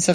The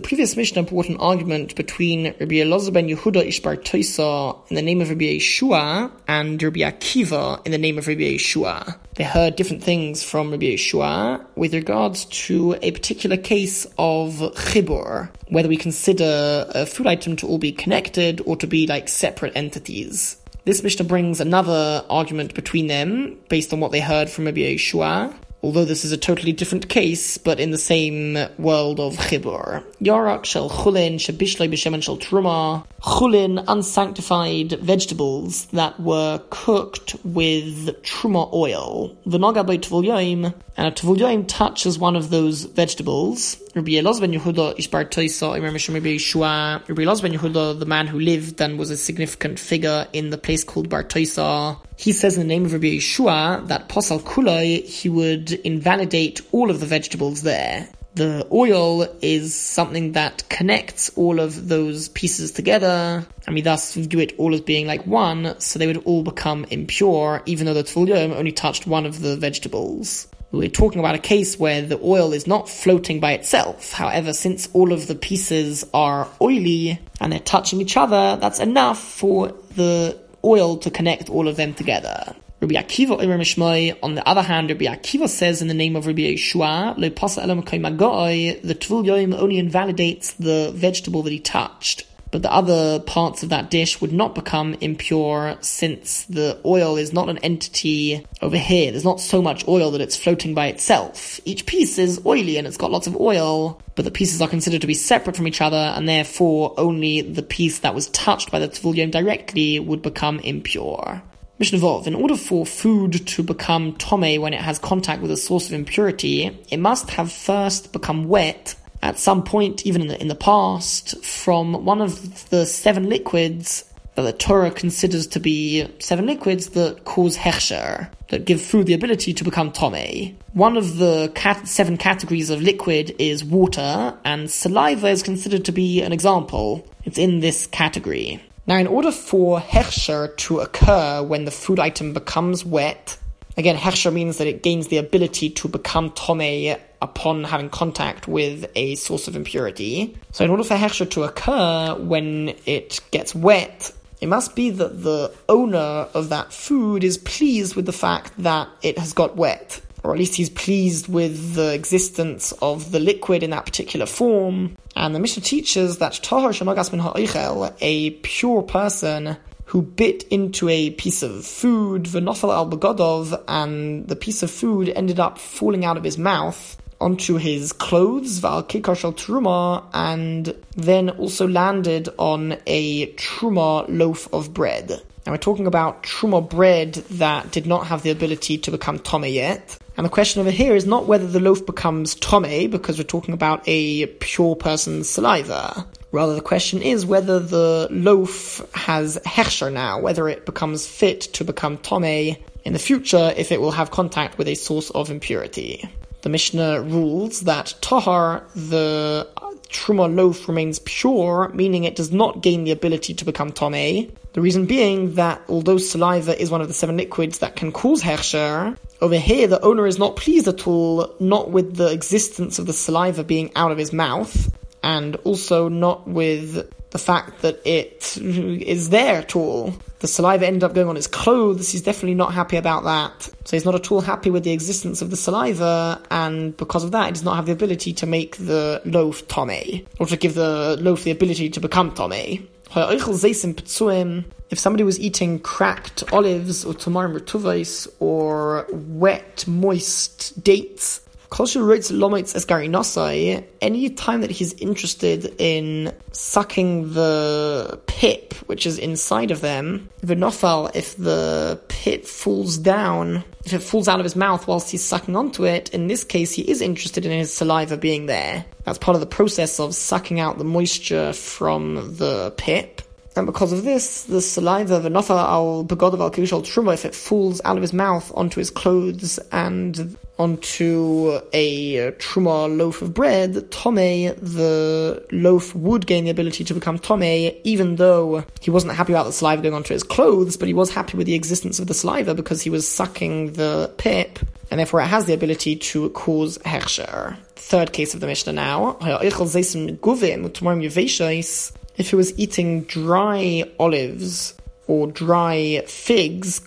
previous Mishnah brought an argument between Rabbi Elazar ben Yehuda Ishbar Toisa in the name of Rabbi Yeshua and Rabbi Akiva in the name of Rabbi Yeshua. They heard different things from Rabbi Yeshua with regards to a particular case of chibur, whether we consider a food item to all be connected or to be like separate entities. This Mishnah brings another argument between them based on what they heard from Rabbi Yeshua although this is a totally different case, but in the same world of chibur. Yarak shel chulin shebishlei b'shemen shel truma. Chulin, unsanctified vegetables that were cooked with truma oil. V'noga by tvul and a tvul touches one of those vegetables. Rabbi Elaz ben Yehuda ishbar toisa Imam Rabbi Yeshua. Rabbi Elaz ben Yehuda, the man who lived and was a significant figure in the place called Bar Toisa, he says in the name of Rabbi Yeshua that posal kulai he would invalidate all of the vegetables there. The oil is something that connects all of those pieces together, and we thus view it all as being like one, so they would all become impure, even though the Tfulyom only touched one of the vegetables. We're talking about a case where the oil is not floating by itself. However, since all of the pieces are oily and they're touching each other, that's enough for the oil to connect all of them together. Rabbi Akiva on the other hand, Rabbi Akiva says in the name of Rabbi Yeshua, the Tvul Yoim only invalidates the vegetable that he touched. But the other parts of that dish would not become impure since the oil is not an entity over here. There's not so much oil that it's floating by itself. Each piece is oily and it's got lots of oil, but the pieces are considered to be separate from each other, and therefore only the piece that was touched by the Tvul directly would become impure. Mishnah Vov, in order for food to become tome when it has contact with a source of impurity, it must have first become wet at some point, even in the, in the past, from one of the seven liquids that the Torah considers to be seven liquids that cause hechsher, that give food the ability to become tome. One of the cat- seven categories of liquid is water, and saliva is considered to be an example. It's in this category. Now, in order for hechsher to occur when the food item becomes wet, again, hechsher means that it gains the ability to become tome upon having contact with a source of impurity. So, in order for hechsher to occur when it gets wet, it must be that the owner of that food is pleased with the fact that it has got wet or at least he's pleased with the existence of the liquid in that particular form. And the Mishnah teaches that ha'oichel, a pure person who bit into a piece of food, v'nofel al begodov, and the piece of food ended up falling out of his mouth onto his clothes, val kikar truma, and then also landed on a truma loaf of bread. Now we're talking about truma bread that did not have the ability to become tome yet. And the question over here is not whether the loaf becomes tome, because we're talking about a pure person's saliva. Rather, the question is whether the loaf has hechsher now, whether it becomes fit to become tome in the future if it will have contact with a source of impurity. The Mishnah rules that tahar, the truma loaf remains pure, meaning it does not gain the ability to become tome. The reason being that although saliva is one of the seven liquids that can cause hechsher, over here the owner is not pleased at all, not with the existence of the saliva being out of his mouth, and also not with the fact that it is there at all. The saliva ended up going on his clothes. He's definitely not happy about that. So he's not at all happy with the existence of the saliva, and because of that, he does not have the ability to make the loaf tome, or to give the loaf the ability to become tome. If somebody was eating cracked olives or tamarim or wet, moist dates, Any time that he's interested in sucking the pip, which is inside of them, Vinofal, if the pip falls down, if it falls out of his mouth whilst he's sucking onto it, in this case he is interested in his saliva being there. That's part of the process of sucking out the moisture from the pip. And because of this, the saliva of al begod al truma, if it falls out of his mouth onto his clothes and onto a uh, truma loaf of bread, tome, the loaf would gain the ability to become tome, even though he wasn't happy about the saliva going onto his clothes, but he was happy with the existence of the saliva because he was sucking the pip, and therefore it has the ability to cause hechsher. Third case of the Mishnah now. If he was eating dry olives or dry figs,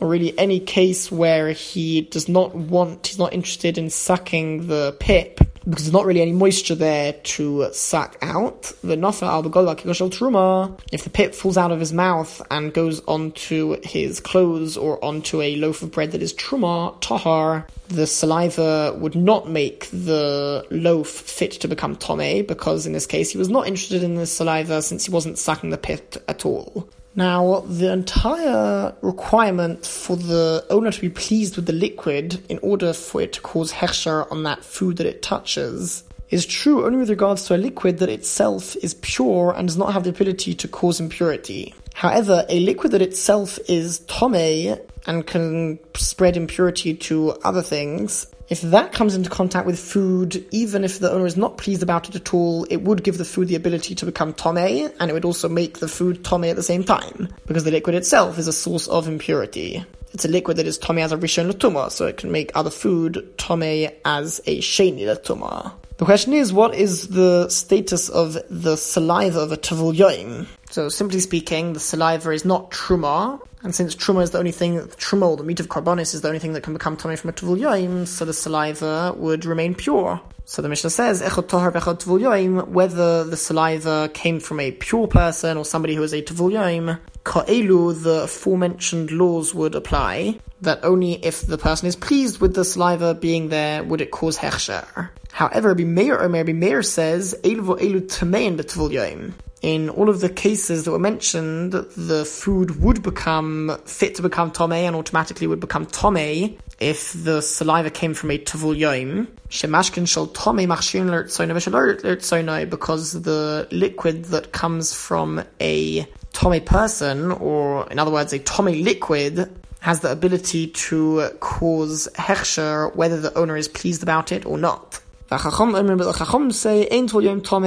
or really any case where he does not want, he's not interested in sucking the pip, because there's not really any moisture there to suck out. The nofa al truma, if the pip falls out of his mouth and goes onto his clothes or onto a loaf of bread that is truma, tahar, the saliva would not make the loaf fit to become tome, because in this case he was not interested in the saliva since he wasn't sucking the pip at all. Now, the entire requirement for the owner to be pleased with the liquid in order for it to cause hechsher on that food that it touches is true only with regards to a liquid that itself is pure and does not have the ability to cause impurity. However, a liquid that itself is tome and can spread impurity to other things if that comes into contact with food, even if the owner is not pleased about it at all, it would give the food the ability to become tome, and it would also make the food tome at the same time, because the liquid itself is a source of impurity. It's a liquid that is tome as a rishon latuma, so it can make other food tome as a sheni latuma. The question is, what is the status of the saliva of a tavul yoim? So, simply speaking, the saliva is not truma, and since truma is the only thing, truma, or the meat of korbanos, is the only thing that can become tummy from a tavul yoim, so the saliva would remain pure. So the Mishnah says, Echot tohar v'echot tavul yoim, whether the saliva came from a pure person or somebody who is a tavul yoim, ka'elu, the aforementioned laws would apply, that only if the person is pleased with the saliva being there would it cause hechsher. However, Rabbi Meir, or Rabbi Meir says, Elu v'elu tamein b'tavul yoim in all of the cases that were mentioned, the food would become fit to become tome and automatically would become tome if the saliva came from a tavul yoim. Shemashkin shall tome machshin lertsoina because the liquid that comes from a tome person, or in other words, a tome liquid, has the ability to cause hechsher whether the owner is pleased about it or not. The Chacham say Ein Tulyom Tome.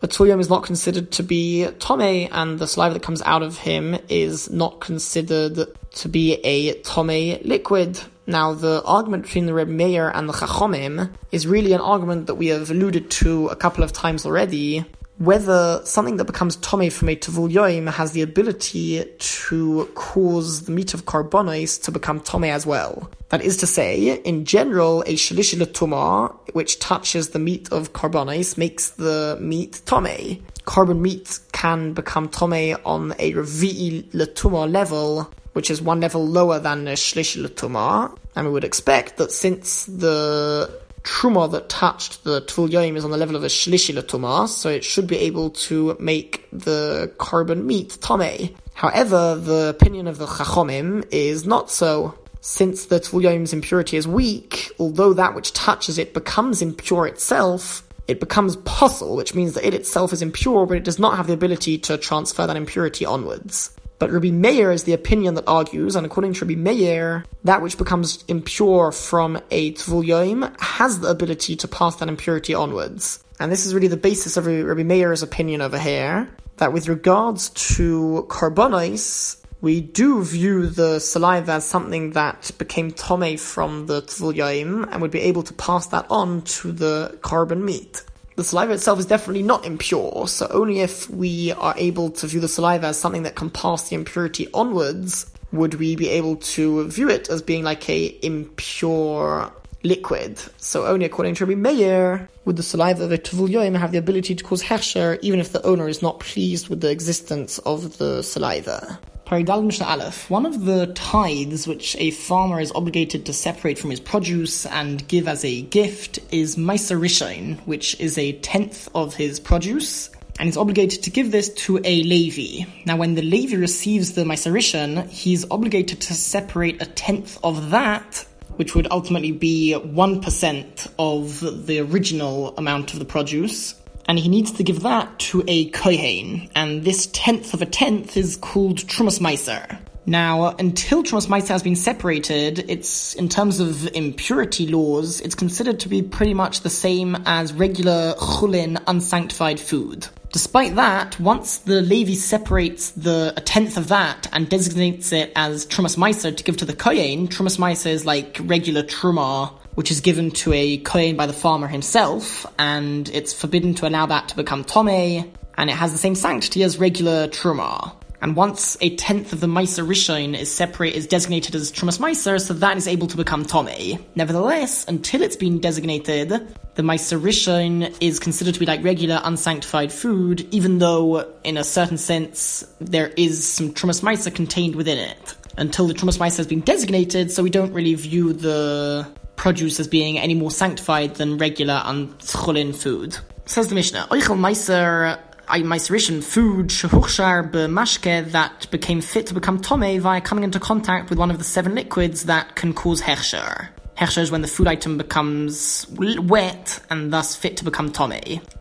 A Tulyom is not considered to be Tome, and the saliva that comes out of him is not considered to be a Tome liquid. Now, the argument between the Reb Meir and the Chachomim is really an argument that we have alluded to a couple of times already, whether something that becomes tome from a tavul yoim has the ability to cause the meat of korbanos to become tome as well. That is to say, in general, a shalishi tuma, which touches the meat of korbanos, makes the meat tome. Korban meat can become tome on a revi'i latuma level, which is one level lower than a shlishi latuma, and we would expect that since the truma that touched the yoim is on the level of a shlishi latuma, so it should be able to make the korban meat tame. However, the opinion of the chachomim is not so. Since the yoim's impurity is weak, although that which touches it becomes impure itself, it becomes possible, which means that it itself is impure, but it does not have the ability to transfer that impurity onwards. But Rabbi Meir is the opinion that argues, and according to Rabbi Meir, that which becomes impure from a Tvul has the ability to pass that impurity onwards. And this is really the basis of Rabbi Meir's opinion over here, that with regards to korbanos, we do view the saliva as something that became tome from the Tvul and would be able to pass that on to the korban meat the saliva itself is definitely not impure, so only if we are able to view the saliva as something that can pass the impurity onwards would we be able to view it as being like a impure liquid. So only according to Rabbi Meir would the saliva of a tuvulyoim have the ability to cause hechsher even if the owner is not pleased with the existence of the saliva. Aleph. One of the tithes which a farmer is obligated to separate from his produce and give as a gift is Meiser Rishon, which is a tenth of his produce, and is obligated to give this to a Levi. Now, when the Levi receives the Meiser Rishon, he's obligated to separate a tenth of that which would ultimately be 1% of the original amount of the produce, and he needs to give that to a kohen, and this tenth of a tenth is called trumas meiser. Now, until Trumas Meiser has been separated, it's, in terms of impurity laws, it's considered to be pretty much the same as regular chulin, unsanctified food. Despite that, once the Levi separates the a tenth of that and designates it as Trumas Meiser to give to the Kohen, Trumas Meiser is like regular Truma, which is given to a Kohen by the farmer himself, and it's forbidden to allow that to become Tome, and it has the same sanctity as regular Truma. And once a tenth of the Meiser Rishon is separate, is designated as Trumas Meiser, so that is able to become Tome. Nevertheless, until it's been designated, the Meiser Rishon is considered to be like regular unsanctified food, even though, in a certain sense, there is some Trumas Meiser contained within it. Until the Trumas Meiser has been designated, so we don't really view the produce as being any more sanctified than regular and uncholin food. Says the Mishnah, Oichel Meiser I Meiserishan food shehuchshar b'mashke that became fit to become tome via coming into contact with one of the seven liquids that can cause hechsher. Hechsher is when the food item becomes wet and thus fit to become tome.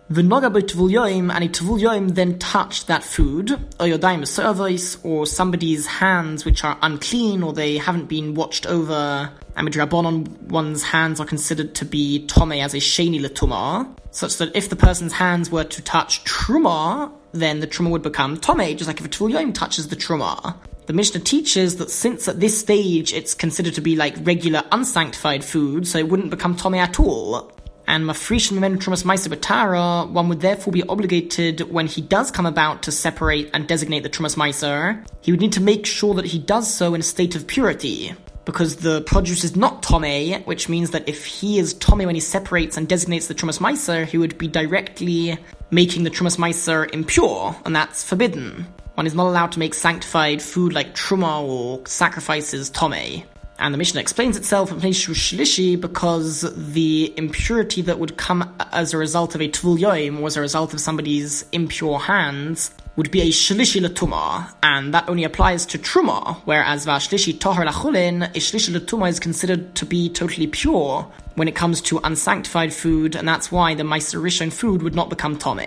The noga yoim and a yoim then touched that food, or yodaim service, or somebody's hands which are unclean or they haven't been watched over. And midrabanon, one's hands are considered to be tome as a sheni latuma, such that if the person's hands were to touch truma, then the truma would become tome, just like if a yoim touches the truma. The Mishnah teaches that since at this stage it's considered to be like regular unsanctified food, so it wouldn't become tome at all. And mafrish memenu trumas batara, one would therefore be obligated when he does come about to separate and designate the trumas meiser, he would need to make sure that he does so in a state of purity. Because the produce is not tome, which means that if he is tome when he separates and designates the trumas meiser, he would be directly making the trumas meiser impure, and that's forbidden. One is not allowed to make sanctified food like truma or sacrifices tome. And the Mishnah explains itself in Shlishi because the impurity that would come as a result of a tvul yoim was a result of somebody's impure hands would be a shlishi latuma, and that only applies to truma, whereas vashlishi tohar lachulin, a shlishi latuma is considered to be totally pure when it comes to unsanctified food, and that's why the meiser food would not become tome.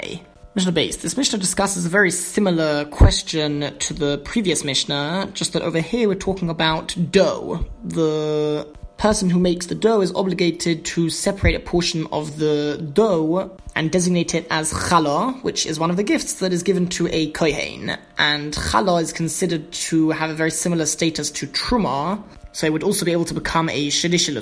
Mishnah. This Mishnah discusses a very similar question to the previous Mishnah, just that over here we're talking about dough. The person who makes the dough is obligated to separate a portion of the dough and designate it as challah, which is one of the gifts that is given to a kohen. And challah is considered to have a very similar status to truma, so it would also be able to become a shadish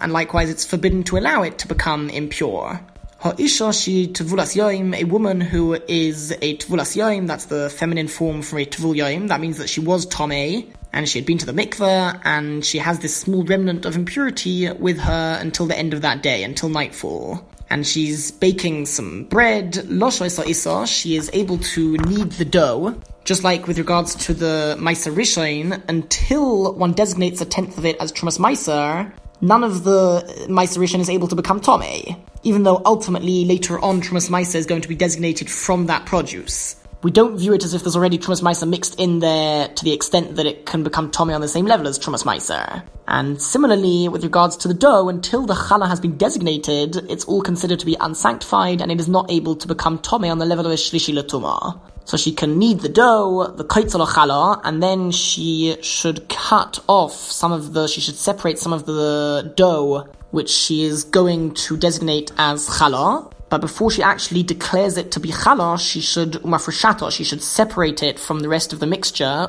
and likewise it's forbidden to allow it to become impure. Ha'isha she tevulas yoim, a woman who is a tevulas yoim, that's the feminine form for a tevul yoim, that means that she was tome, and she had been to the mikveh, and she has this small remnant of impurity with her until the end of that day, until nightfall. And she's baking some bread, loshoisa isa, she is able to knead the dough, just like with regards to the Maisa Rishon, until one designates a tenth of it as Trumas Maisa, none of the Maisa Rishon is able to become Tome even though ultimately later on Trumas Maisa is going to be designated from that produce. We don't view it as if there's already Trumas Maisa mixed in there to the extent that it can become Tommy on the same level as Trumas Maisa. And similarly, with regards to the dough, until the challah has been designated, it's all considered to be unsanctified and it is not able to become Tommy on the level of a Shlishi Latuma. So she can knead the dough, the kaitzala challah, and then she should cut off some of the, she should separate some of the dough which she is going to designate as challah. But before she actually declares it to be challah, she should umafrishata, she should separate it from the rest of the mixture,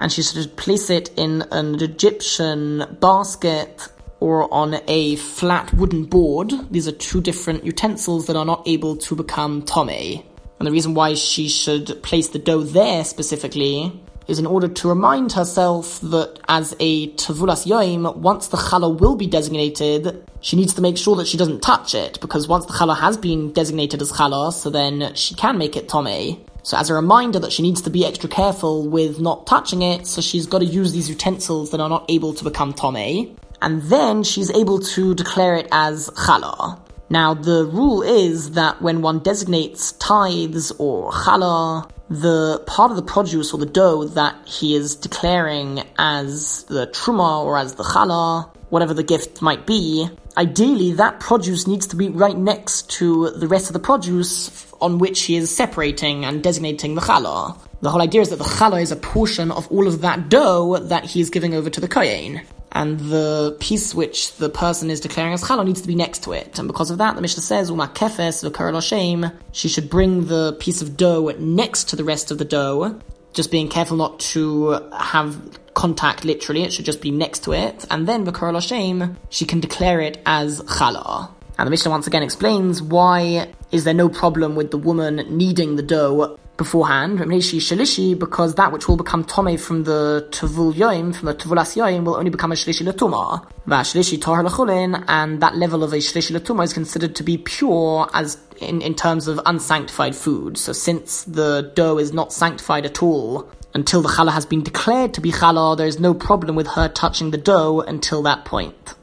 and she should place it in an Egyptian basket or on a flat wooden board. These are two different utensils that are not able to become tome. And the reason why she should place the dough there specifically is in order to remind herself that as a Tavulas Yoim, once the Challah will be designated, she needs to make sure that she doesn't touch it, because once the Challah has been designated as Challah, so then she can make it Tome. So as a reminder that she needs to be extra careful with not touching it, so she's got to use these utensils that are not able to become Tome. And then she's able to declare it as Challah. Now, the rule is that when one designates tithes or challah, the part of the produce or the dough that he is declaring as the truma or as the challah, whatever the gift might be, ideally that produce needs to be right next to the rest of the produce on which he is separating and designating the challah. The whole idea is that the challah is a portion of all of that dough that he is giving over to the kohen. And the piece which the person is declaring as challah needs to be next to it. And because of that, the Mishnah says, Uma kefes v'karel she should bring the piece of dough next to the rest of the dough, just being careful not to have contact literally, it should just be next to it, and then v'karel Hashem, she can declare it as challah. And the Mishnah once again explains why is there no problem with the woman kneading the dough beforehand, because that which will become tome from the tavul yoim, from the tavulas yoim, will only become a shlishi latuma. Shlishi tahar lechulin, and that level of a shlishi latuma is considered to be pure as in, in terms of unsanctified food. So since the dough is not sanctified at all until the challah has been declared to be challah, there is no problem with her touching the dough until that point.